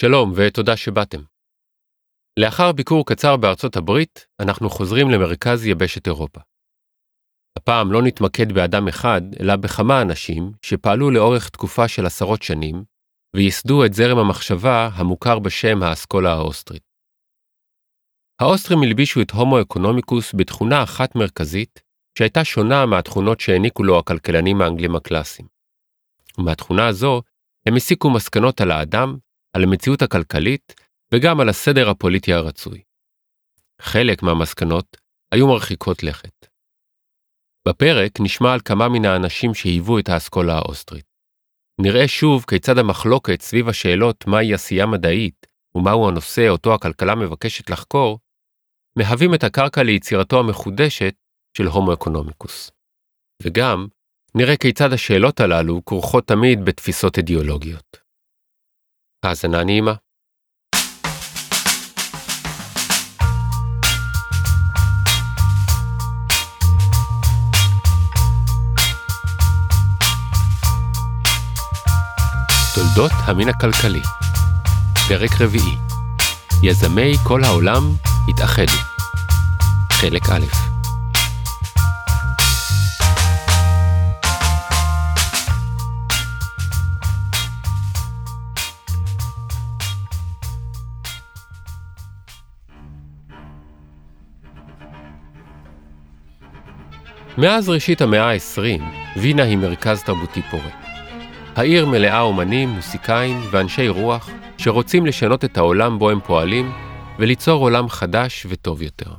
שלום ותודה שבאתם. לאחר ביקור קצר בארצות הברית, אנחנו חוזרים למרכז יבשת אירופה. הפעם לא נתמקד באדם אחד, אלא בכמה אנשים שפעלו לאורך תקופה של עשרות שנים, וייסדו את זרם המחשבה המוכר בשם האסכולה האוסטרית. האוסטרים הלבישו את הומו אקונומיקוס בתכונה אחת מרכזית, שהייתה שונה מהתכונות שהעניקו לו הכלכלנים האנגלים הקלאסיים. ומהתכונה הזו, הם הסיקו מסקנות על האדם, על המציאות הכלכלית וגם על הסדר הפוליטי הרצוי. חלק מהמסקנות היו מרחיקות לכת. בפרק נשמע על כמה מן האנשים שהיוו את האסכולה האוסטרית. נראה שוב כיצד המחלוקת סביב השאלות מהי עשייה מדעית ומהו הנושא אותו הכלכלה מבקשת לחקור, מהווים את הקרקע ליצירתו המחודשת של הומו אקונומיקוס. וגם, נראה כיצד השאלות הללו כרוכות תמיד בתפיסות אידיאולוגיות. האזנה נעימה. תולדות המין הכלכלי. פרק רביעי. יזמי כל העולם התאחדו חלק א' מאז ראשית המאה ה-20, וינה היא מרכז תרבותי פורה. העיר מלאה אומנים, מוסיקאים ואנשי רוח שרוצים לשנות את העולם בו הם פועלים וליצור עולם חדש וטוב יותר.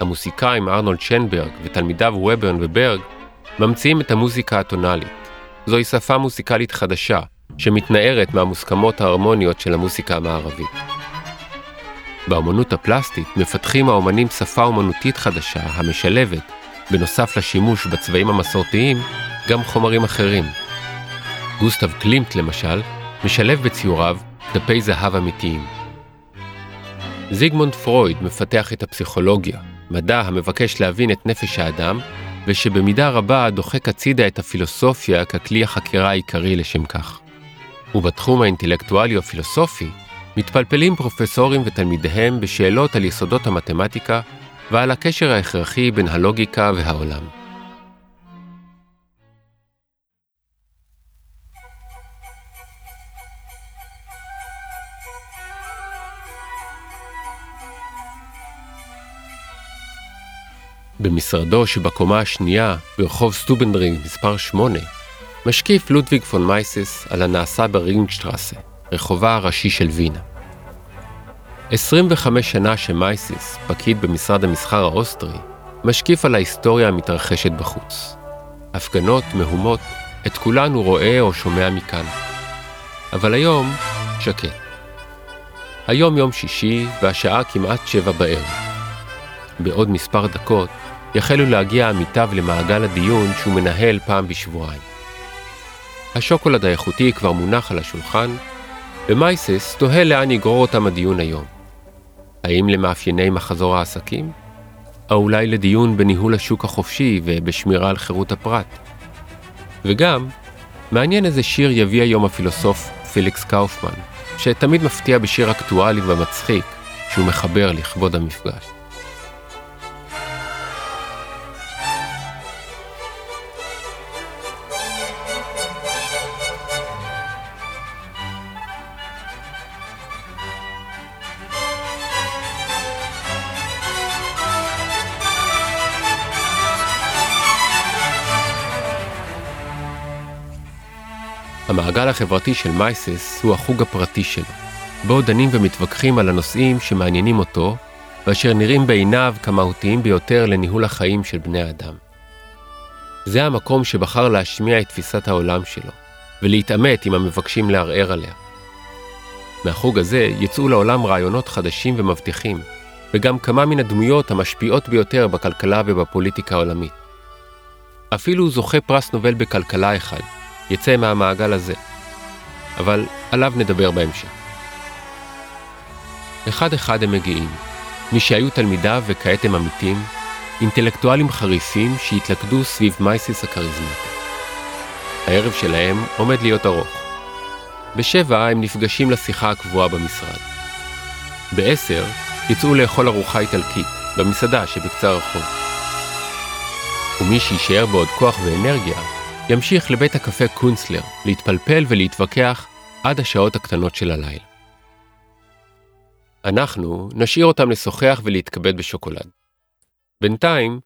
המוסיקאים ארנולד שנברג ותלמידיו וברן וברג ממציאים את המוזיקה הטונאלית. זוהי שפה מוסיקלית חדשה, שמתנערת מהמוסכמות ההרמוניות של המוסיקה המערבית. באמנות הפלסטית מפתחים האומנים שפה אומנותית חדשה המשלבת, בנוסף לשימוש בצבעים המסורתיים, גם חומרים אחרים. גוסטב קלימט, למשל, משלב בציוריו דפי זהב אמיתיים. זיגמונד פרויד מפתח את הפסיכולוגיה, מדע המבקש להבין את נפש האדם, ושבמידה רבה דוחק הצידה את הפילוסופיה ככלי החקירה העיקרי לשם כך. ובתחום האינטלקטואלי-הפילוסופי, מתפלפלים פרופסורים ותלמידיהם בשאלות על יסודות המתמטיקה ועל הקשר ההכרחי בין הלוגיקה והעולם. במשרדו שבקומה השנייה, ברחוב שטובנרינג מספר 8, משקיף לודוויג פון מייסס על הנעשה ברינגשטרסה, רחובה הראשי של וינה. 25 שנה שמייסיס, פקיד במשרד המסחר האוסטרי, משקיף על ההיסטוריה המתרחשת בחוץ. הפגנות, מהומות, את כולן הוא רואה או שומע מכאן. אבל היום, שקט. היום יום שישי והשעה כמעט שבע בערב. בעוד מספר דקות יחלו להגיע עמיתיו למעגל הדיון שהוא מנהל פעם בשבועיים. השוקולד האיכותי כבר מונח על השולחן, ומייסס תוהה לאן יגרור אותם הדיון היום. האם למאפייני מחזור העסקים? או אולי לדיון בניהול השוק החופשי ובשמירה על חירות הפרט? וגם, מעניין איזה שיר יביא היום הפילוסוף פיליקס קאופמן, שתמיד מפתיע בשיר אקטואלי ומצחיק שהוא מחבר לכבוד המפגש. המעגל החברתי של מייסס הוא החוג הפרטי שלו, בו דנים ומתווכחים על הנושאים שמעניינים אותו, ואשר נראים בעיניו כמהותיים ביותר לניהול החיים של בני האדם. זה המקום שבחר להשמיע את תפיסת העולם שלו, ולהתעמת עם המבקשים לערער עליה. מהחוג הזה יצאו לעולם רעיונות חדשים ומבטיחים, וגם כמה מן הדמויות המשפיעות ביותר בכלכלה ובפוליטיקה העולמית. אפילו זוכה פרס נובל בכלכלה אחד, יצא מהמעגל הזה, אבל עליו נדבר בהמשך. אחד אחד הם מגיעים, מי שהיו תלמידיו וכעת הם עמיתים, אינטלקטואלים חריפים שהתלכדו סביב מייסיס הכריזמטי. הערב שלהם עומד להיות ארוך. בשבע הם נפגשים לשיחה הקבועה במשרד. בעשר יצאו לאכול ארוחה איטלקית במסעדה שבקצה הרחוב. ומי שיישאר בעוד כוח ואנרגיה, ימשיך לבית הקפה קונסלר להתפלפל ולהתווכח עד השעות הקטנות של הלילה. אנחנו נשאיר אותם לשוחח ולהתכבד בשוקולד. בינתיים,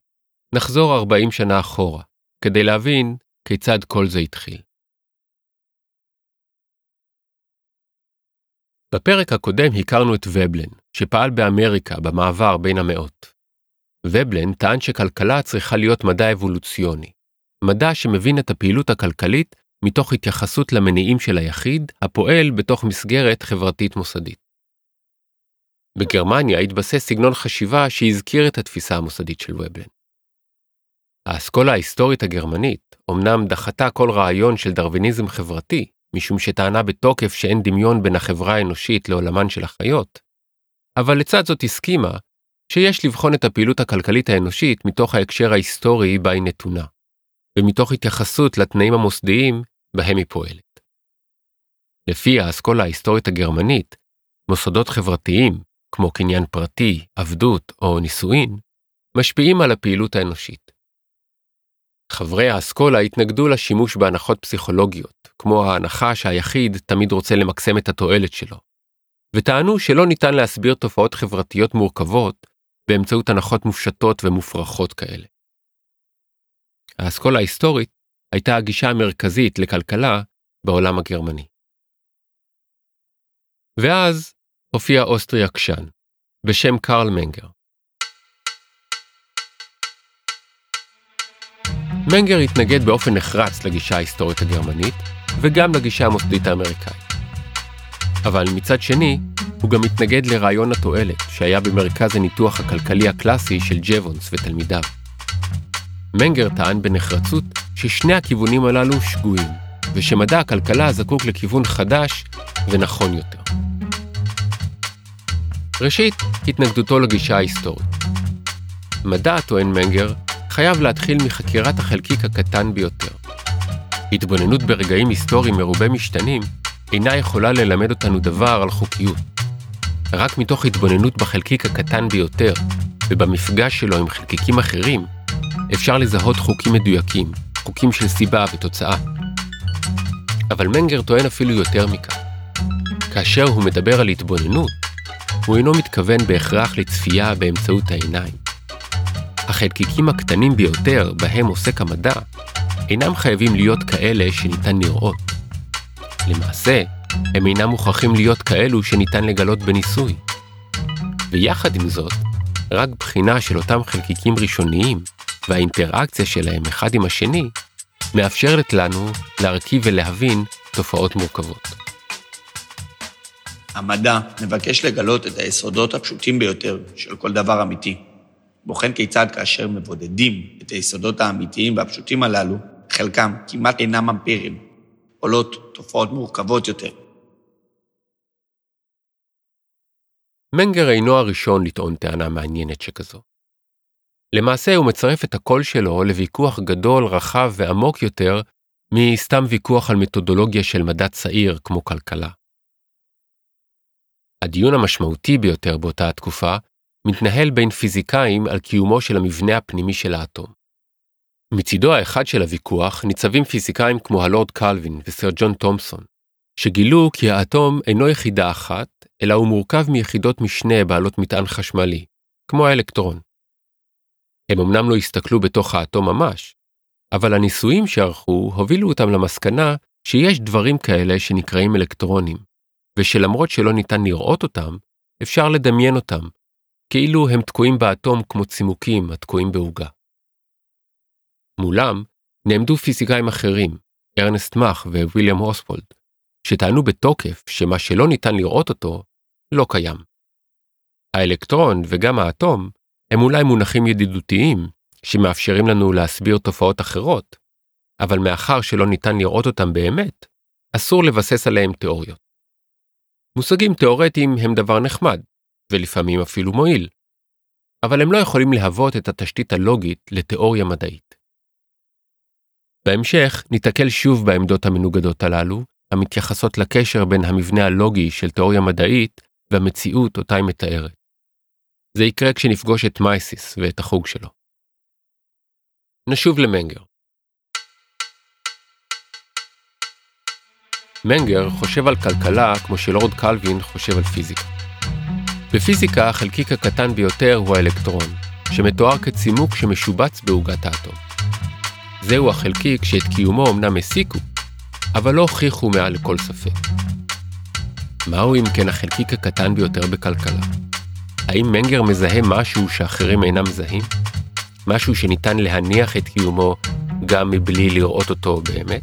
נחזור 40 שנה אחורה, כדי להבין כיצד כל זה התחיל. בפרק הקודם הכרנו את ובלן, שפעל באמריקה במעבר בין המאות. ובלן טען שכלכלה צריכה להיות מדע אבולוציוני, מדע שמבין את הפעילות הכלכלית מתוך התייחסות למניעים של היחיד הפועל בתוך מסגרת חברתית מוסדית. בגרמניה התבסס סגנון חשיבה שהזכיר את התפיסה המוסדית של ובלן. האסכולה ההיסטורית הגרמנית אמנם דחתה כל רעיון של דרוויניזם חברתי, משום שטענה בתוקף שאין דמיון בין החברה האנושית לעולמן של החיות, אבל לצד זאת הסכימה שיש לבחון את הפעילות הכלכלית האנושית מתוך ההקשר ההיסטורי בה היא נתונה, ומתוך התייחסות לתנאים המוסדיים בהם היא פועלת. לפי האסכולה ההיסטורית הגרמנית, מוסדות חברתיים, כמו קניין פרטי, עבדות או נישואין, משפיעים על הפעילות האנושית. חברי האסכולה התנגדו לשימוש בהנחות פסיכולוגיות, כמו ההנחה שהיחיד תמיד רוצה למקסם את התועלת שלו, וטענו שלא ניתן להסביר תופעות חברתיות מורכבות באמצעות הנחות מופשטות ומופרכות כאלה. האסכולה ההיסטורית הייתה הגישה המרכזית לכלכלה בעולם הגרמני. ואז הופיע אוסטרי עקשן, בשם קרל מנגר. מנגר התנגד באופן נחרץ לגישה ההיסטורית הגרמנית, וגם לגישה המוסדית האמריקאית. אבל מצד שני, הוא גם התנגד לרעיון התועלת שהיה במרכז הניתוח הכלכלי הקלאסי של ג'וונס ותלמידיו. מנגר טען בנחרצות ששני הכיוונים הללו שגויים, ושמדע הכלכלה זקוק לכיוון חדש ונכון יותר. ראשית, התנגדותו לגישה ההיסטורית. מדע, טוען מנגר, חייב להתחיל מחקירת החלקיק הקטן ביותר. התבוננות ברגעים היסטוריים מרובי משתנים אינה יכולה ללמד אותנו דבר על חוקיות. רק מתוך התבוננות בחלקיק הקטן ביותר, ובמפגש שלו עם חלקיקים אחרים, אפשר לזהות חוקים מדויקים, חוקים של סיבה ותוצאה. אבל מנגר טוען אפילו יותר מכך. כאשר הוא מדבר על התבוננות, הוא אינו מתכוון בהכרח לצפייה באמצעות העיניים. החלקיקים הקטנים ביותר בהם עוסק המדע, אינם חייבים להיות כאלה שניתן לראות. למעשה, הם אינם מוכרחים להיות כאלו שניתן לגלות בניסוי. ויחד עם זאת, רק בחינה של אותם חלקיקים ראשוניים והאינטראקציה שלהם אחד עם השני, מאפשרת לנו להרכיב ולהבין תופעות מורכבות. המדע מבקש לגלות את היסודות הפשוטים ביותר של כל דבר אמיתי. בוחן כיצד כאשר מבודדים את היסודות האמיתיים והפשוטים הללו, חלקם כמעט אינם אמפיריים, עולות תופעות מורכבות יותר. מנגר אינו הראשון לטעון טענה מעניינת שכזו. למעשה הוא מצרף את הקול שלו לוויכוח גדול, רחב ועמוק יותר מסתם ויכוח על מתודולוגיה של מדע צעיר כמו כלכלה. הדיון המשמעותי ביותר באותה התקופה מתנהל בין פיזיקאים על קיומו של המבנה הפנימי של האטום. מצידו האחד של הוויכוח ניצבים פיזיקאים כמו הלורד קלווין וסר ג'ון תומפסון, שגילו כי האטום אינו יחידה אחת, אלא הוא מורכב מיחידות משנה בעלות מטען חשמלי, כמו האלקטרון. הם אמנם לא הסתכלו בתוך האטום ממש, אבל הניסויים שערכו הובילו אותם למסקנה שיש דברים כאלה שנקראים אלקטרונים, ושלמרות שלא ניתן לראות אותם, אפשר לדמיין אותם, כאילו הם תקועים באטום כמו צימוקים התקועים בעוגה. מולם נעמדו פיזיקאים אחרים, ארנסט מאך וויליאם הוספולד, שטענו בתוקף שמה שלא ניתן לראות אותו, לא קיים. האלקטרון וגם האטום הם אולי מונחים ידידותיים, שמאפשרים לנו להסביר תופעות אחרות, אבל מאחר שלא ניתן לראות אותם באמת, אסור לבסס עליהם תיאוריות. מושגים תאורטיים הם דבר נחמד, ולפעמים אפילו מועיל. אבל הם לא יכולים להוות את התשתית הלוגית לתיאוריה מדעית. בהמשך ניתקל שוב בעמדות המנוגדות הללו, המתייחסות לקשר בין המבנה הלוגי של תיאוריה מדעית והמציאות אותה היא מתארת. זה יקרה כשנפגוש את מייסיס ואת החוג שלו. נשוב למנגר. מנגר חושב על כלכלה כמו שלורד קלווין חושב על פיזיקה. בפיזיקה החלקיק הקטן ביותר הוא האלקטרון, שמתואר כצימוק שמשובץ בעוגת האטום. זהו החלקיק שאת קיומו אמנם הסיקו, אבל לא הוכיחו מעל לכל ספק. מהו אם כן החלקיק הקטן ביותר בכלכלה? האם מנגר מזהה משהו שאחרים אינם מזהים? משהו שניתן להניח את קיומו גם מבלי לראות אותו באמת?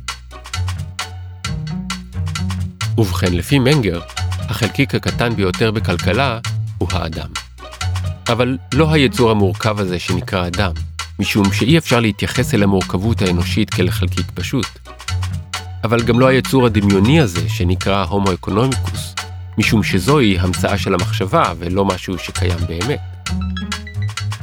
ובכן, לפי מנגר, החלקיק הקטן ביותר בכלכלה הוא האדם. אבל לא היצור המורכב הזה שנקרא אדם, משום שאי אפשר להתייחס אל המורכבות האנושית כאל חלקיק פשוט. אבל גם לא היצור הדמיוני הזה שנקרא הומו אקונומיקוס, משום שזוהי המצאה של המחשבה ולא משהו שקיים באמת.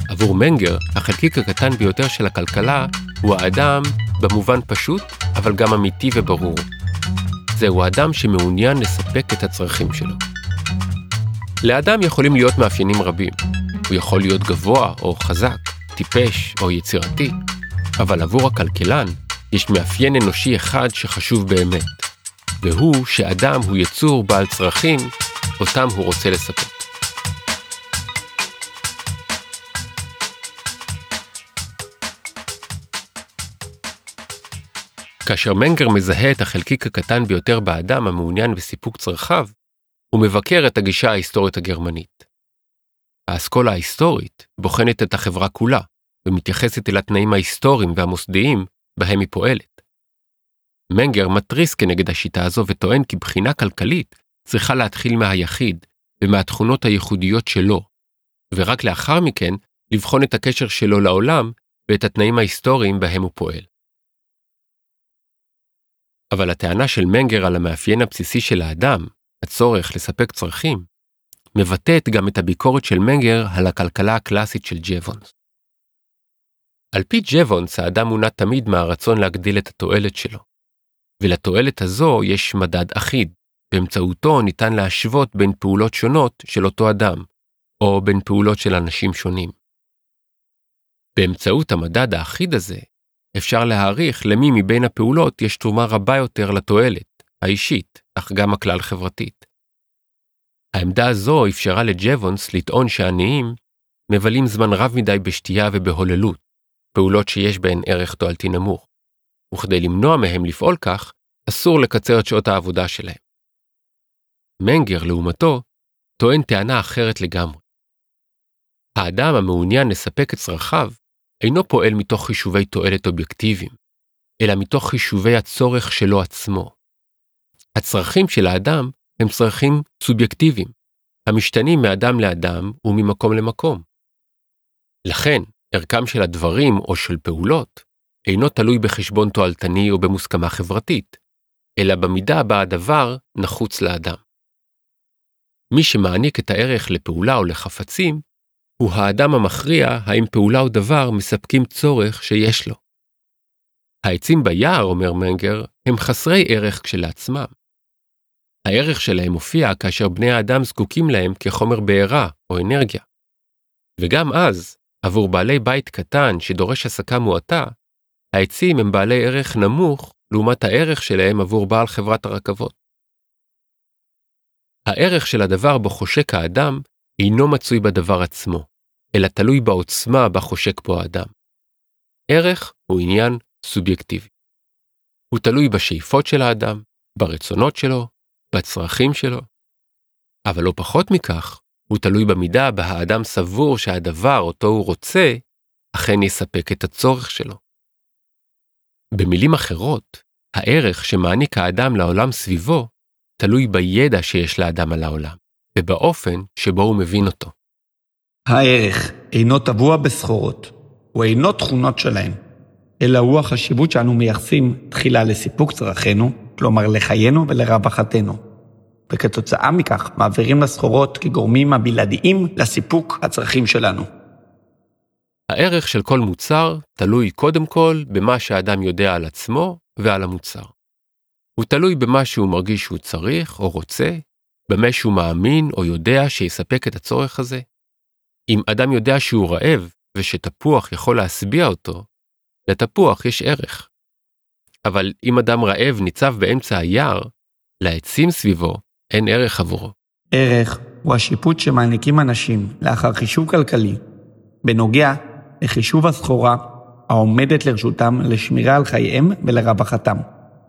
עבור מנגר, החלקיק הקטן ביותר של הכלכלה הוא האדם במובן פשוט, אבל גם אמיתי וברור. זהו האדם שמעוניין לספק את הצרכים שלו. לאדם יכולים להיות מאפיינים רבים. הוא יכול להיות גבוה או חזק, טיפש או יצירתי, אבל עבור הכלכלן יש מאפיין אנושי אחד שחשוב באמת, והוא שאדם הוא יצור בעל צרכים אותם הוא רוצה לספק. כאשר מנגר מזהה את החלקיק הקטן ביותר באדם המעוניין בסיפוק צרכיו, הוא מבקר את הגישה ההיסטורית הגרמנית. האסכולה ההיסטורית בוחנת את החברה כולה, ומתייחסת אל התנאים ההיסטוריים והמוסדיים בהם היא פועלת. מנגר מתריס כנגד השיטה הזו וטוען כי בחינה כלכלית צריכה להתחיל מהיחיד ומהתכונות הייחודיות שלו, ורק לאחר מכן לבחון את הקשר שלו לעולם ואת התנאים ההיסטוריים בהם הוא פועל. אבל הטענה של מנגר על המאפיין הבסיסי של האדם, הצורך לספק צרכים, מבטאת גם את הביקורת של מנגר על הכלכלה הקלאסית של ג'וונס. על פי ג'וונס, האדם מונע תמיד מהרצון להגדיל את התועלת שלו, ולתועלת הזו יש מדד אחיד, באמצעותו ניתן להשוות בין פעולות שונות של אותו אדם, או בין פעולות של אנשים שונים. באמצעות המדד האחיד הזה, אפשר להעריך למי מבין הפעולות יש תרומה רבה יותר לתועלת, האישית, אך גם הכלל-חברתית. העמדה הזו אפשרה לג'וונס לטעון שעניים מבלים זמן רב מדי בשתייה ובהוללות, פעולות שיש בהן ערך תועלתי נמוך, וכדי למנוע מהם לפעול כך, אסור לקצר את שעות העבודה שלהם. מנגר, לעומתו, טוען טענה אחרת לגמרי. האדם המעוניין לספק את צרכיו אינו פועל מתוך חישובי תועלת אובייקטיביים, אלא מתוך חישובי הצורך שלו עצמו. הצרכים של האדם הם צרכים סובייקטיביים, המשתנים מאדם לאדם וממקום למקום. לכן, ערכם של הדברים או של פעולות אינו תלוי בחשבון תועלתני או במוסכמה חברתית, אלא במידה בה הדבר נחוץ לאדם. מי שמעניק את הערך לפעולה או לחפצים, הוא האדם המכריע האם פעולה או דבר מספקים צורך שיש לו. העצים ביער, אומר מנגר, הם חסרי ערך כשלעצמם. הערך שלהם מופיע כאשר בני האדם זקוקים להם כחומר בעירה או אנרגיה. וגם אז, עבור בעלי בית קטן שדורש הסקה מועטה, העצים הם בעלי ערך נמוך לעומת הערך שלהם עבור בעל חברת הרכבות. הערך של הדבר בו חושק האדם אינו מצוי בדבר עצמו, אלא תלוי בעוצמה בה חושק בו האדם. ערך הוא עניין סובייקטיבי. הוא תלוי בשאיפות של האדם, ברצונות שלו, בצרכים שלו. אבל לא פחות מכך, הוא תלוי במידה בה האדם סבור שהדבר אותו הוא רוצה, אכן יספק את הצורך שלו. במילים אחרות, הערך שמעניק האדם לעולם סביבו תלוי בידע שיש לאדם על העולם, ובאופן שבו הוא מבין אותו. הערך אינו טבוע בסחורות, הוא אינו תכונות שלהם, אלא הוא החשיבות שאנו מייחסים תחילה לסיפוק צרכינו, כלומר לחיינו ולרווחתנו. וכתוצאה מכך מעבירים לסחורות כגורמים הבלעדיים לסיפוק הצרכים שלנו. הערך של כל מוצר תלוי קודם כל במה שהאדם יודע על עצמו ועל המוצר. הוא תלוי במה שהוא מרגיש שהוא צריך או רוצה, במה שהוא מאמין או יודע שיספק את הצורך הזה. אם אדם יודע שהוא רעב ושתפוח יכול להשביע אותו, לתפוח יש ערך. אבל אם אדם רעב ניצב באמצע היער, לעצים סביבו אין ערך עבורו. ערך הוא השיפוט שמעניקים אנשים לאחר חישוב כלכלי, בנוגע לחישוב הסחורה העומדת לרשותם לשמירה על חייהם ולרווחתם.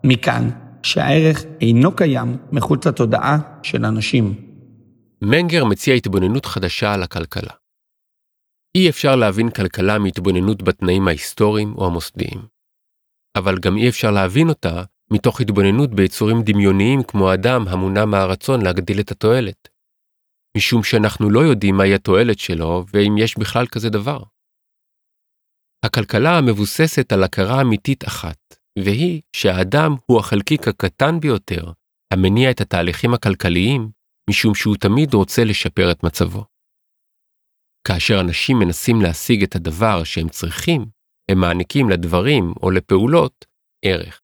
מכאן שהערך אינו קיים מחוץ לתודעה של אנשים. מנגר מציע התבוננות חדשה על הכלכלה. אי אפשר להבין כלכלה מהתבוננות בתנאים ההיסטוריים או המוסדיים. אבל גם אי אפשר להבין אותה מתוך התבוננות ביצורים דמיוניים כמו אדם המונע מהרצון להגדיל את התועלת. משום שאנחנו לא יודעים מהי התועלת שלו ואם יש בכלל כזה דבר. הכלכלה מבוססת על הכרה אמיתית אחת, והיא שהאדם הוא החלקיק הקטן ביותר המניע את התהליכים הכלכליים, משום שהוא תמיד רוצה לשפר את מצבו. כאשר אנשים מנסים להשיג את הדבר שהם צריכים, הם מעניקים לדברים או לפעולות ערך.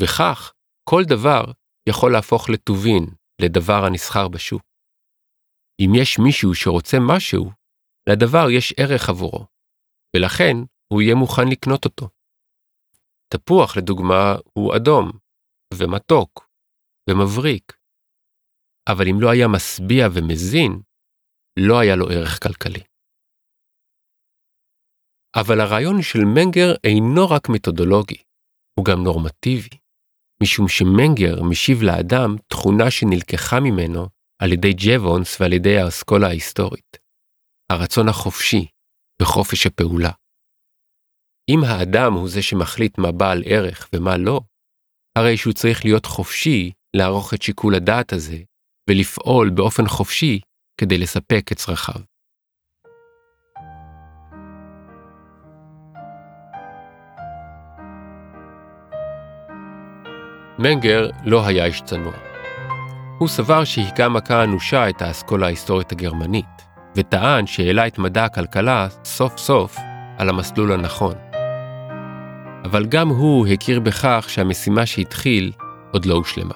וכך, כל דבר יכול להפוך לטובין, לדבר הנסחר בשוק. אם יש מישהו שרוצה משהו, לדבר יש ערך עבורו, ולכן הוא יהיה מוכן לקנות אותו. תפוח, לדוגמה, הוא אדום, ומתוק, ומבריק. אבל אם לא היה משביע ומזין, לא היה לו ערך כלכלי. אבל הרעיון של מנגר אינו רק מתודולוגי, הוא גם נורמטיבי, משום שמנגר משיב לאדם תכונה שנלקחה ממנו על ידי ג'וונס ועל ידי האסכולה ההיסטורית. הרצון החופשי וחופש הפעולה. אם האדם הוא זה שמחליט מה בעל ערך ומה לא, הרי שהוא צריך להיות חופשי לערוך את שיקול הדעת הזה ולפעול באופן חופשי כדי לספק את צרכיו. מנגר לא היה איש צנוע. הוא סבר שהיכה מכה אנושה את האסכולה ההיסטורית הגרמנית, וטען שהעלה את מדע הכלכלה סוף סוף על המסלול הנכון. אבל גם הוא הכיר בכך שהמשימה שהתחיל עוד לא הושלמה.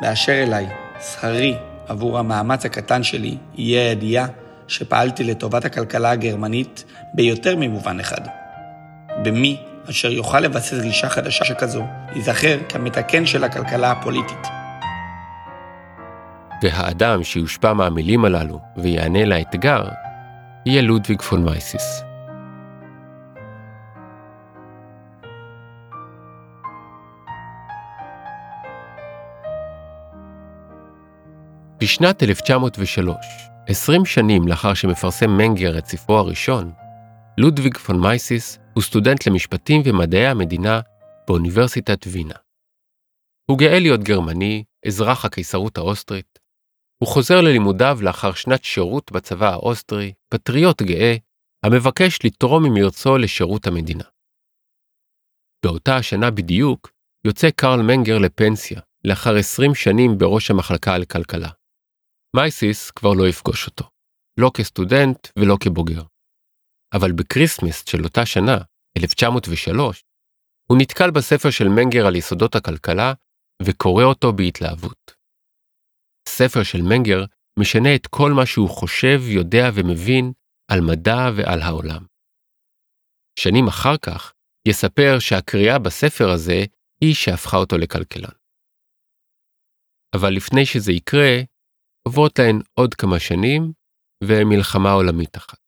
באשר אליי, שכרי עבור המאמץ הקטן שלי יהיה הידיעה שפעלתי לטובת הכלכלה הגרמנית ביותר ממובן אחד. במי אשר יוכל לבסס גישה חדשה שכזו, ייזכר כמתקן של הכלכלה הפוליטית. והאדם שיושפע מהמילים הללו ויענה לאתגר, יהיה לודוויג פון מייסיס. בשנת 1903, 20 שנים לאחר שמפרסם מנגר את ספרו הראשון, לודוויג פון מייסיס הוא סטודנט למשפטים ומדעי המדינה באוניברסיטת וינה. הוא גאה להיות גרמני, אזרח הקיסרות האוסטרית. הוא חוזר ללימודיו לאחר שנת שירות בצבא האוסטרי, פטריוט גאה, המבקש לתרום ממרצו לשירות המדינה. באותה השנה בדיוק יוצא קרל מנגר לפנסיה, לאחר 20 שנים בראש המחלקה לכלכלה. מייסיס כבר לא יפגוש אותו, לא כסטודנט ולא כבוגר. אבל ב Christmas של אותה שנה, 1903, הוא נתקל בספר של מנגר על יסודות הכלכלה וקורא אותו בהתלהבות. ספר של מנגר משנה את כל מה שהוא חושב, יודע ומבין על מדע ועל העולם. שנים אחר כך יספר שהקריאה בספר הזה היא שהפכה אותו לכלכלן. אבל לפני שזה יקרה, עוברות להן עוד כמה שנים ומלחמה עולמית אחת.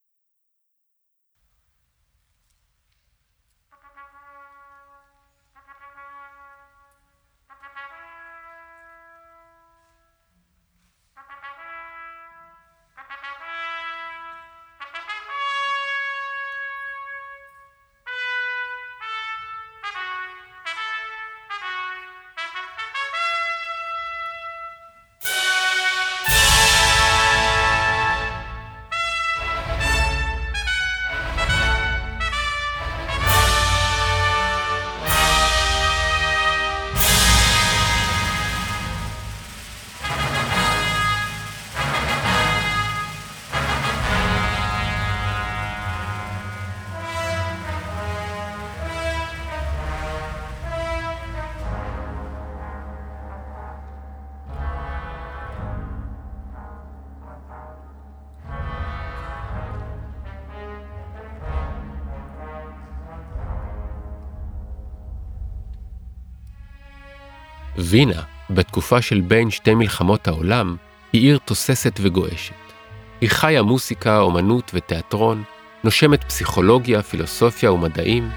וינה, בתקופה של בין שתי מלחמות העולם, היא עיר תוססת וגועשת. היא חיה מוסיקה, אומנות ותיאטרון, נושמת פסיכולוגיה, פילוסופיה ומדעים.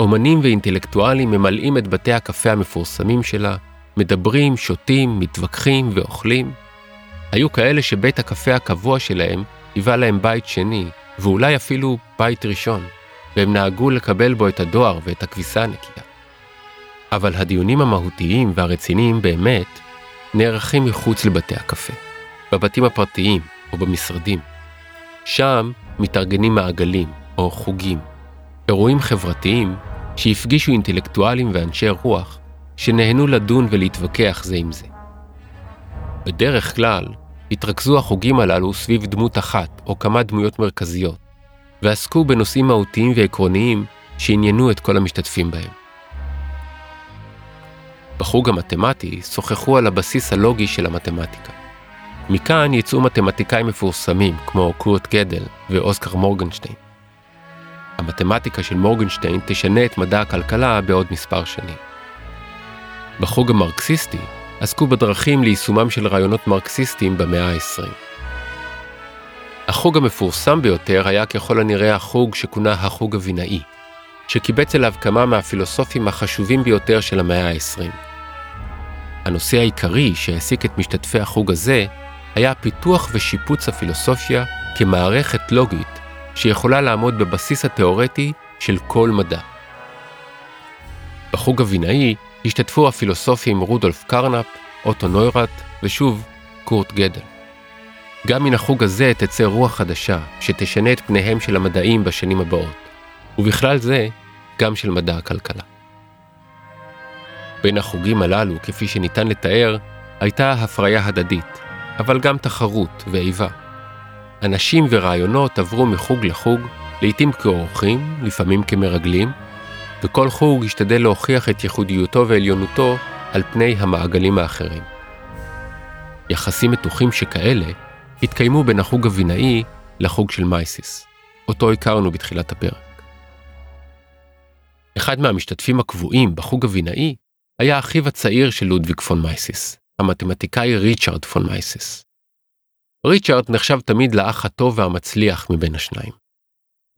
אומנים ואינטלקטואלים ממלאים את בתי הקפה המפורסמים שלה, מדברים, שותים, מתווכחים ואוכלים. היו כאלה שבית הקפה הקבוע שלהם היווה להם בית שני, ואולי אפילו בית ראשון, והם נהגו לקבל בו את הדואר ואת הכביסה הנקייה. אבל הדיונים המהותיים והרציניים באמת נערכים מחוץ לבתי הקפה, בבתים הפרטיים או במשרדים. שם מתארגנים מעגלים או חוגים, אירועים חברתיים שהפגישו אינטלקטואלים ואנשי רוח שנהנו לדון ולהתווכח זה עם זה. בדרך כלל, התרכזו החוגים הללו סביב דמות אחת או כמה דמויות מרכזיות, ועסקו בנושאים מהותיים ועקרוניים שעניינו את כל המשתתפים בהם. בחוג המתמטי שוחחו על הבסיס הלוגי של המתמטיקה. מכאן יצאו מתמטיקאים מפורסמים כמו קורט גדל ואוסקר מורגנשטיין. המתמטיקה של מורגנשטיין תשנה את מדע הכלכלה בעוד מספר שנים. בחוג המרקסיסטי עסקו בדרכים ליישומם של רעיונות מרקסיסטיים במאה ה-20. החוג המפורסם ביותר היה ככל הנראה החוג שכונה החוג הבינאי, שקיבץ אליו כמה מהפילוסופים החשובים ביותר של המאה ה-20. הנושא העיקרי שהעסיק את משתתפי החוג הזה היה פיתוח ושיפוץ הפילוסופיה כמערכת לוגית שיכולה לעמוד בבסיס התאורטי של כל מדע. בחוג הבינאי השתתפו הפילוסופים רודולף קרנפ, אוטו נוירט ושוב קורט גדל. גם מן החוג הזה תצא רוח חדשה שתשנה את פניהם של המדעים בשנים הבאות, ובכלל זה גם של מדע הכלכלה. בין החוגים הללו, כפי שניתן לתאר, הייתה הפריה הדדית, אבל גם תחרות ואיבה. אנשים ורעיונות עברו מחוג לחוג, לעתים כאורחים, לפעמים כמרגלים, וכל חוג השתדל להוכיח את ייחודיותו ועליונותו על פני המעגלים האחרים. יחסים מתוחים שכאלה התקיימו בין החוג הבינאי לחוג של מייסיס, אותו הכרנו בתחילת הפרק. אחד מהמשתתפים הקבועים בחוג הבינאי היה אחיו הצעיר של לודוויג פון מייסיס, המתמטיקאי ריצ'רד פון מייסיס. ריצ'רד נחשב תמיד לאח הטוב והמצליח מבין השניים.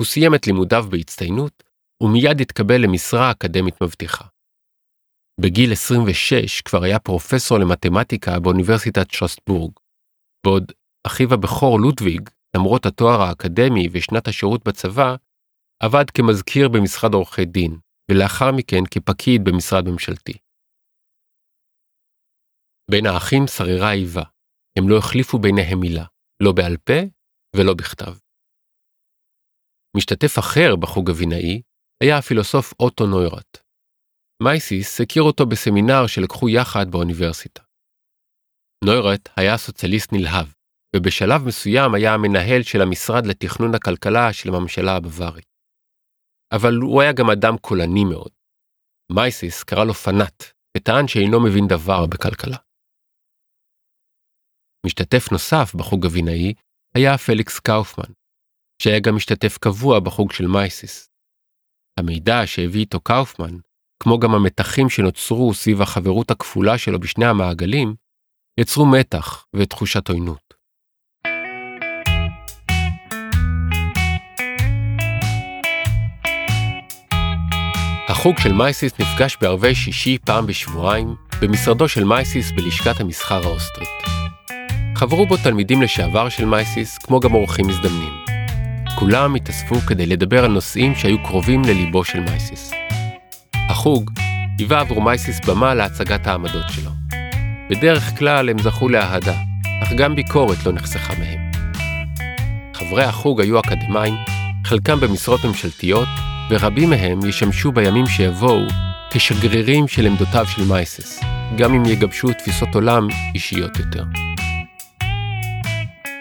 הוא סיים את לימודיו בהצטיינות, ומיד התקבל למשרה אקדמית מבטיחה. בגיל 26 כבר היה פרופסור למתמטיקה באוניברסיטת שרסטבורג, בעוד אחיו הבכור לודוויג, למרות התואר האקדמי ושנת השירות בצבא, עבד כמזכיר במשרד עורכי דין, ולאחר מכן כפקיד במשרד ממשלתי. בין האחים שררה איבה, הם לא החליפו ביניהם מילה, לא בעל פה ולא בכתב. משתתף אחר בחוג הבינאי היה הפילוסוף אוטו נוירט. מייסיס הכיר אותו בסמינר שלקחו יחד באוניברסיטה. נוירט היה סוציאליסט נלהב, ובשלב מסוים היה המנהל של המשרד לתכנון הכלכלה של הממשלה הבווארית. אבל הוא היה גם אדם קולני מאוד. מייסיס קרא לו פנאט, וטען שאינו מבין דבר בכלכלה. משתתף נוסף בחוג הווינאי היה פליקס קאופמן, שהיה גם משתתף קבוע בחוג של מייסיס. המידע שהביא איתו קאופמן, כמו גם המתחים שנוצרו סביב החברות הכפולה שלו בשני המעגלים, יצרו מתח ותחושת עוינות. החוג של מייסיס נפגש בערבי שישי פעם בשבועיים במשרדו של מייסיס בלשכת המסחר האוסטרית. חברו בו תלמידים לשעבר של מייסיס, כמו גם אורחים מזדמנים. כולם התאספו כדי לדבר על נושאים שהיו קרובים לליבו של מייסיס. החוג היווה עבור מייסיס במה להצגת העמדות שלו. בדרך כלל הם זכו לאהדה, אך גם ביקורת לא נחסכה מהם. חברי החוג היו אקדמאים, חלקם במשרות ממשלתיות, ורבים מהם ישמשו בימים שיבואו כשגרירים של עמדותיו של מייסס, גם אם יגבשו תפיסות עולם אישיות יותר.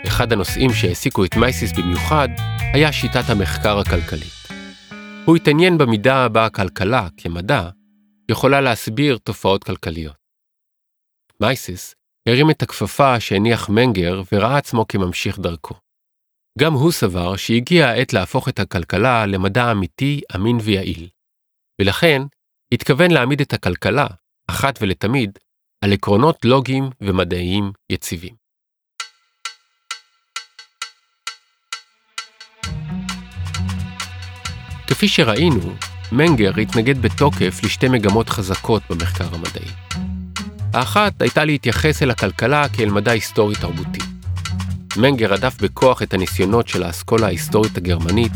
אחד הנושאים שהעסיקו את מייסיס במיוחד היה שיטת המחקר הכלכלית. הוא התעניין במידה הבאה הכלכלה, כמדע, יכולה להסביר תופעות כלכליות. מייסיס הרים את הכפפה שהניח מנגר וראה עצמו כממשיך דרכו. גם הוא סבר שהגיעה העת להפוך את הכלכלה למדע אמיתי, אמין ויעיל. ולכן, התכוון להעמיד את הכלכלה, אחת ולתמיד, על עקרונות לוגיים ומדעיים יציבים. כפי שראינו, מנגר התנגד בתוקף לשתי מגמות חזקות במחקר המדעי. האחת הייתה להתייחס אל הכלכלה כאל מדע היסטורי תרבותי. מנגר הדף בכוח את הניסיונות של האסכולה ההיסטורית הגרמנית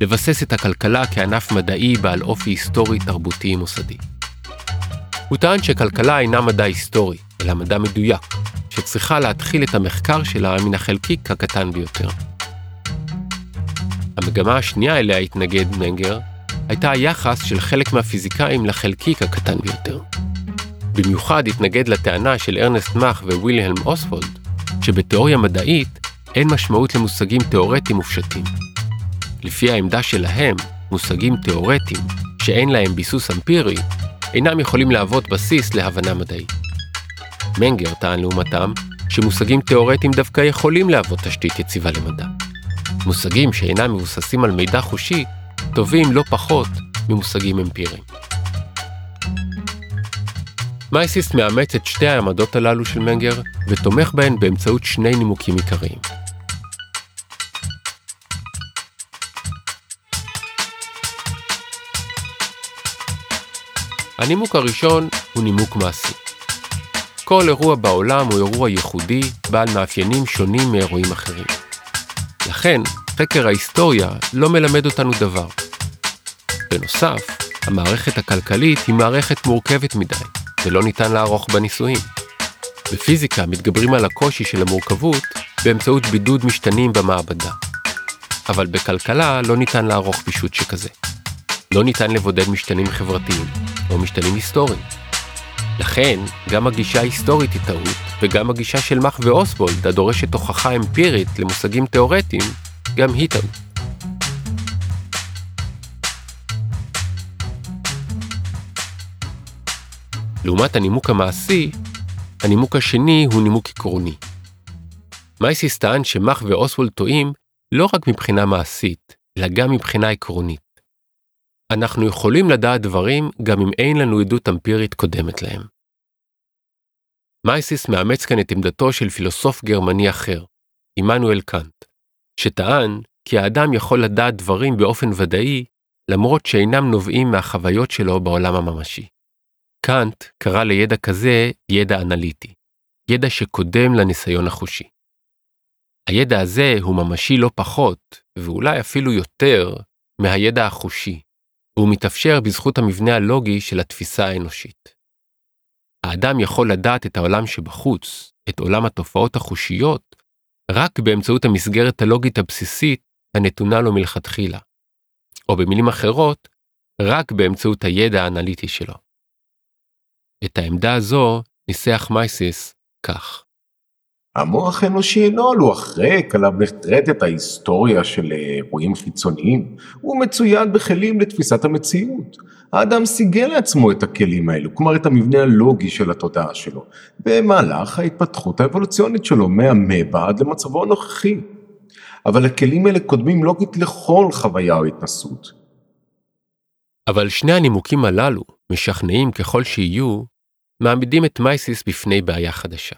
לבסס את הכלכלה כענף מדעי בעל אופי היסטורי תרבותי מוסדי. הוא טען שכלכלה אינה מדע היסטורי, אלא מדע מדויק, שצריכה להתחיל את המחקר שלה מן החלקיק הקטן ביותר. המגמה השנייה אליה התנגד מנגר הייתה היחס של חלק מהפיזיקאים לחלקיק הקטן ביותר. במיוחד התנגד לטענה של ארנסט מאך ווילהלם אוסוולד, שבתיאוריה מדעית אין משמעות למושגים תאורטיים ופשטים. לפי העמדה שלהם, מושגים תאורטיים, שאין להם ביסוס אמפירי, אינם יכולים להוות בסיס להבנה מדעית. מנגר טען לעומתם, שמושגים תאורטיים דווקא יכולים להוות תשתית יציבה למדע. מושגים שאינם מבוססים על מידע חושי, טובים לא פחות ממושגים אמפיריים. מייסיס מאמץ את שתי העמדות הללו של מנגר ותומך בהן באמצעות שני נימוקים עיקריים. הנימוק הראשון הוא נימוק מעשי. כל אירוע בעולם הוא אירוע ייחודי, בעל מאפיינים שונים מאירועים אחרים. לכן, חקר ההיסטוריה לא מלמד אותנו דבר. בנוסף, המערכת הכלכלית היא מערכת מורכבת מדי, ולא ניתן לערוך בה ניסויים. בפיזיקה מתגברים על הקושי של המורכבות באמצעות בידוד משתנים במעבדה. אבל בכלכלה לא ניתן לערוך פישוט שכזה. לא ניתן לבודד משתנים חברתיים, או משתנים היסטוריים. לכן, גם הגישה ההיסטורית היא טעות, וגם הגישה של מאך ואוסוולד, הדורשת הוכחה אמפירית למושגים תאורטיים, גם היא טעות. לעומת הנימוק המעשי, הנימוק השני הוא נימוק עקרוני. מייסיס טען שמאך ואוסוולד טועים לא רק מבחינה מעשית, אלא גם מבחינה עקרונית. אנחנו יכולים לדעת דברים גם אם אין לנו עדות אמפירית קודמת להם. מייסיס מאמץ כאן את עמדתו של פילוסוף גרמני אחר, עמנואל קאנט, שטען כי האדם יכול לדעת דברים באופן ודאי, למרות שאינם נובעים מהחוויות שלו בעולם הממשי. קאנט קרא לידע כזה ידע אנליטי, ידע שקודם לניסיון החושי. הידע הזה הוא ממשי לא פחות, ואולי אפילו יותר, מהידע החושי, והוא מתאפשר בזכות המבנה הלוגי של התפיסה האנושית. האדם יכול לדעת את העולם שבחוץ, את עולם התופעות החושיות, רק באמצעות המסגרת הלוגית הבסיסית הנתונה לו מלכתחילה. או במילים אחרות, רק באמצעות הידע האנליטי שלו. את העמדה הזו ניסח מייסיס כך. המוח האנושי אינו לוח ריק עליו נחתרטת ההיסטוריה של אירועים חיצוניים, הוא מצויד בכלים לתפיסת המציאות. האדם סיגל לעצמו את הכלים האלו, כלומר את המבנה הלוגי של התודעה שלו, במהלך ההתפתחות האבולוציונית שלו מהמבע עד למצבו הנוכחי. אבל הכלים האלה קודמים לוגית לכל חוויה או התנסות. אבל שני הנימוקים הללו, משכנעים ככל שיהיו, מעמידים את מייסיס בפני בעיה חדשה.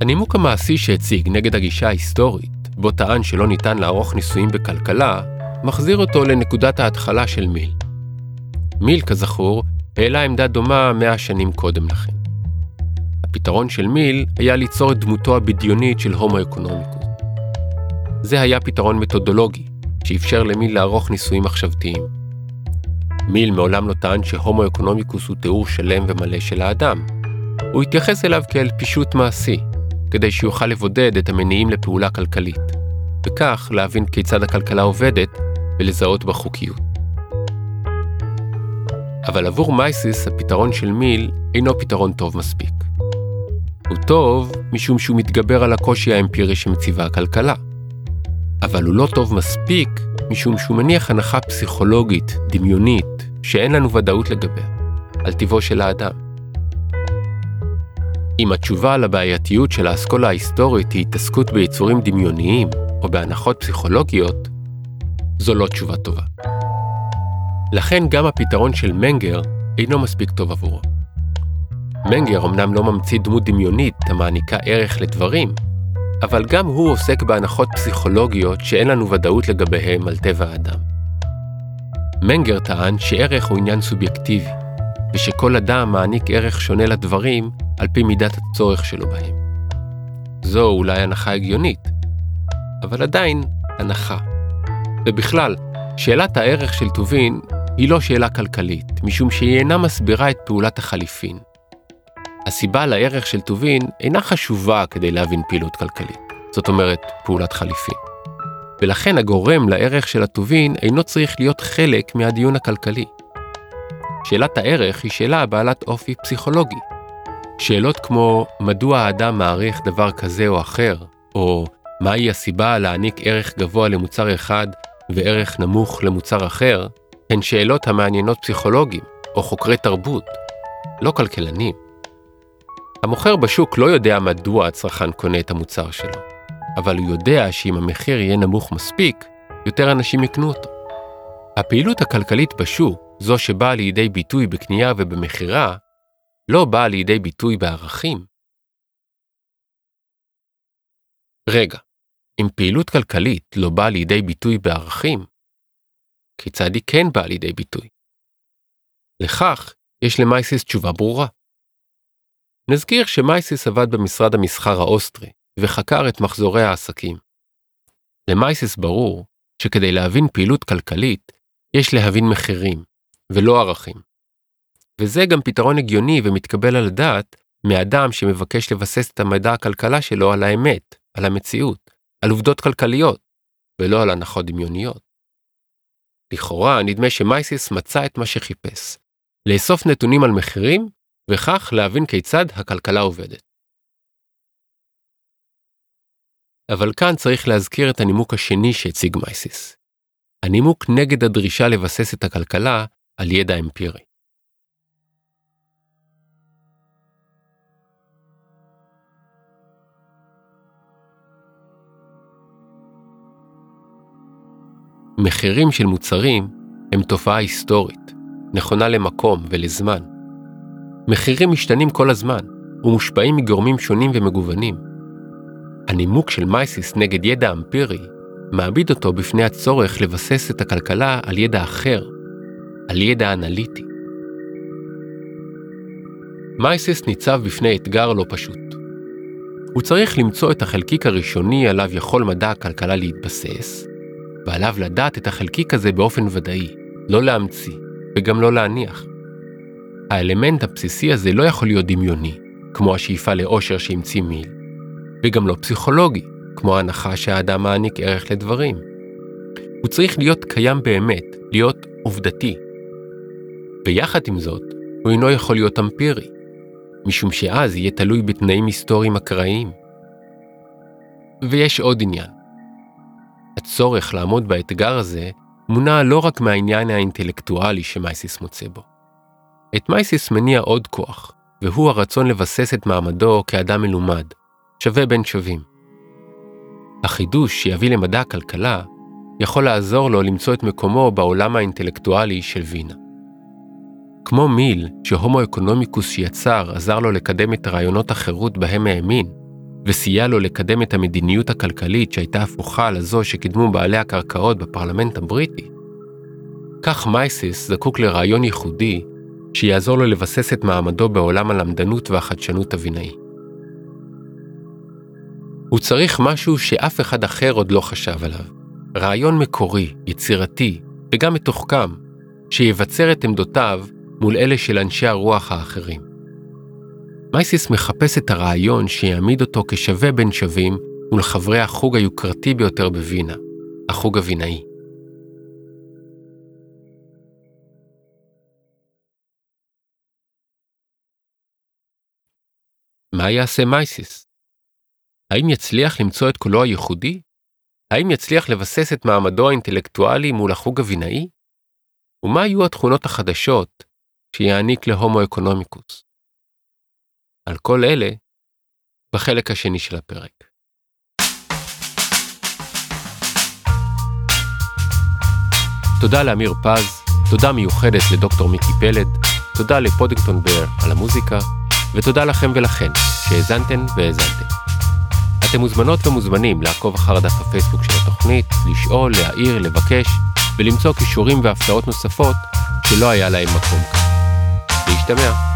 הנימוק המעשי שהציג נגד הגישה ההיסטורית, בו טען שלא ניתן לערוך ניסויים בכלכלה, מחזיר אותו לנקודת ההתחלה של מיל. מיל, כזכור, העלה עמדה דומה מאה שנים קודם לכן. הפתרון של מיל היה ליצור את דמותו הבדיונית של הומו אקונומיקוס. זה היה פתרון מתודולוגי, שאפשר למיל לערוך ניסויים מחשבתיים. מיל מעולם לא טען שהומו אקונומיקוס הוא תיאור שלם ומלא של האדם. הוא התייחס אליו כאל פישוט מעשי, כדי שיוכל לבודד את המניעים לפעולה כלכלית, וכך להבין כיצד הכלכלה עובדת ולזהות בה חוקיות. אבל עבור מייסיס הפתרון של מיל אינו פתרון טוב מספיק. הוא טוב משום שהוא מתגבר על הקושי האמפירי שמציבה הכלכלה. אבל הוא לא טוב מספיק משום שהוא מניח הנחה פסיכולוגית, דמיונית, שאין לנו ודאות לגביה, על טיבו של האדם. אם התשובה על הבעייתיות של האסכולה ההיסטורית היא התעסקות ביצורים דמיוניים או בהנחות פסיכולוגיות, זו לא תשובה טובה. לכן גם הפתרון של מנגר אינו מספיק טוב עבורו. מנגר אמנם לא ממציא דמות דמיונית המעניקה ערך לדברים, אבל גם הוא עוסק בהנחות פסיכולוגיות שאין לנו ודאות לגביהם על טבע האדם. מנגר טען שערך הוא עניין סובייקטיבי, ושכל אדם מעניק ערך שונה לדברים על פי מידת הצורך שלו בהם. זו אולי הנחה הגיונית, אבל עדיין הנחה. ובכלל, שאלת הערך של טובין היא לא שאלה כלכלית, משום שהיא אינה מסבירה את פעולת החליפין. הסיבה לערך של טובין אינה חשובה כדי להבין פעילות כלכלית, זאת אומרת, פעולת חליפין. ולכן הגורם לערך של הטובין אינו צריך להיות חלק מהדיון הכלכלי. שאלת הערך היא שאלה בעלת אופי פסיכולוגי. שאלות כמו מדוע האדם מעריך דבר כזה או אחר, או מהי הסיבה להעניק ערך גבוה למוצר אחד וערך נמוך למוצר אחר, הן שאלות המעניינות פסיכולוגים או חוקרי תרבות, לא כלכלנים. המוכר בשוק לא יודע מדוע הצרכן קונה את המוצר שלו, אבל הוא יודע שאם המחיר יהיה נמוך מספיק, יותר אנשים יקנו אותו. הפעילות הכלכלית בשוק, זו שבאה לידי ביטוי בקנייה ובמכירה, לא באה לידי ביטוי בערכים. רגע, אם פעילות כלכלית לא באה לידי ביטוי בערכים, כיצד היא כן באה לידי ביטוי? לכך יש למייסיס תשובה ברורה. נזכיר שמיזס עבד במשרד המסחר האוסטרי וחקר את מחזורי העסקים. למיזס ברור שכדי להבין פעילות כלכלית, יש להבין מחירים, ולא ערכים. וזה גם פתרון הגיוני ומתקבל על הדעת מאדם שמבקש לבסס את מדע הכלכלה שלו על האמת, על המציאות, על עובדות כלכליות, ולא על הנחות דמיוניות. לכאורה, נדמה שמיזס מצא את מה שחיפש, לאסוף נתונים על מחירים, וכך להבין כיצד הכלכלה עובדת. אבל כאן צריך להזכיר את הנימוק השני שהציג מייסיס. הנימוק נגד הדרישה לבסס את הכלכלה על ידע אמפירי. מחירים של מוצרים הם תופעה היסטורית, נכונה למקום ולזמן. מחירים משתנים כל הזמן ומושפעים מגורמים שונים ומגוונים. הנימוק של מייסיס נגד ידע אמפירי מעמיד אותו בפני הצורך לבסס את הכלכלה על ידע אחר, על ידע אנליטי. מייסיס ניצב בפני אתגר לא פשוט. הוא צריך למצוא את החלקיק הראשוני עליו יכול מדע הכלכלה להתבסס, ועליו לדעת את החלקיק הזה באופן ודאי, לא להמציא, וגם לא להניח. האלמנט הבסיסי הזה לא יכול להיות דמיוני, כמו השאיפה לאושר שהמציא מיל, וגם לא פסיכולוגי, כמו ההנחה שהאדם מעניק ערך לדברים. הוא צריך להיות קיים באמת, להיות עובדתי. ויחד עם זאת, הוא אינו יכול להיות אמפירי, משום שאז יהיה תלוי בתנאים היסטוריים אקראיים. ויש עוד עניין. הצורך לעמוד באתגר הזה מונע לא רק מהעניין האינטלקטואלי שמיזס מוצא בו. את מיזס מניע עוד כוח, והוא הרצון לבסס את מעמדו כאדם מלומד, שווה בין שווים. החידוש שיביא למדע הכלכלה יכול לעזור לו למצוא את מקומו בעולם האינטלקטואלי של וינה. כמו מיל, שהומו אקונומיקוס שיצר עזר לו לקדם את רעיונות החירות בהם האמין, וסייע לו לקדם את המדיניות הכלכלית שהייתה הפוכה לזו שקידמו בעלי הקרקעות בפרלמנט הבריטי, כך מייסיס זקוק לרעיון ייחודי שיעזור לו לבסס את מעמדו בעולם הלמדנות והחדשנות הבינאי. הוא צריך משהו שאף אחד אחר עוד לא חשב עליו. רעיון מקורי, יצירתי וגם מתוחכם, שיבצר את עמדותיו מול אלה של אנשי הרוח האחרים. מייסיס מחפש את הרעיון שיעמיד אותו כשווה בין שווים מול חברי החוג היוקרתי ביותר בווינה, החוג הווינאי. מה יעשה מייסיס? האם יצליח למצוא את קולו הייחודי? האם יצליח לבסס את מעמדו האינטלקטואלי מול החוג הווינאי? ומה יהיו התכונות החדשות שיעניק להומו אקונומיקוס? על כל אלה בחלק השני של הפרק. תודה לאמיר פז, תודה מיוחדת לדוקטור מיקי פלד, תודה לפדינגטון בר על המוזיקה, ותודה לכם ולכן שהאזנתן והאזנתם. אתם מוזמנות ומוזמנים לעקוב אחר דף הפייסבוק של התוכנית, לשאול, להעיר, לבקש, ולמצוא כישורים והפתעות נוספות שלא היה להם מקום כאן. להשתמע.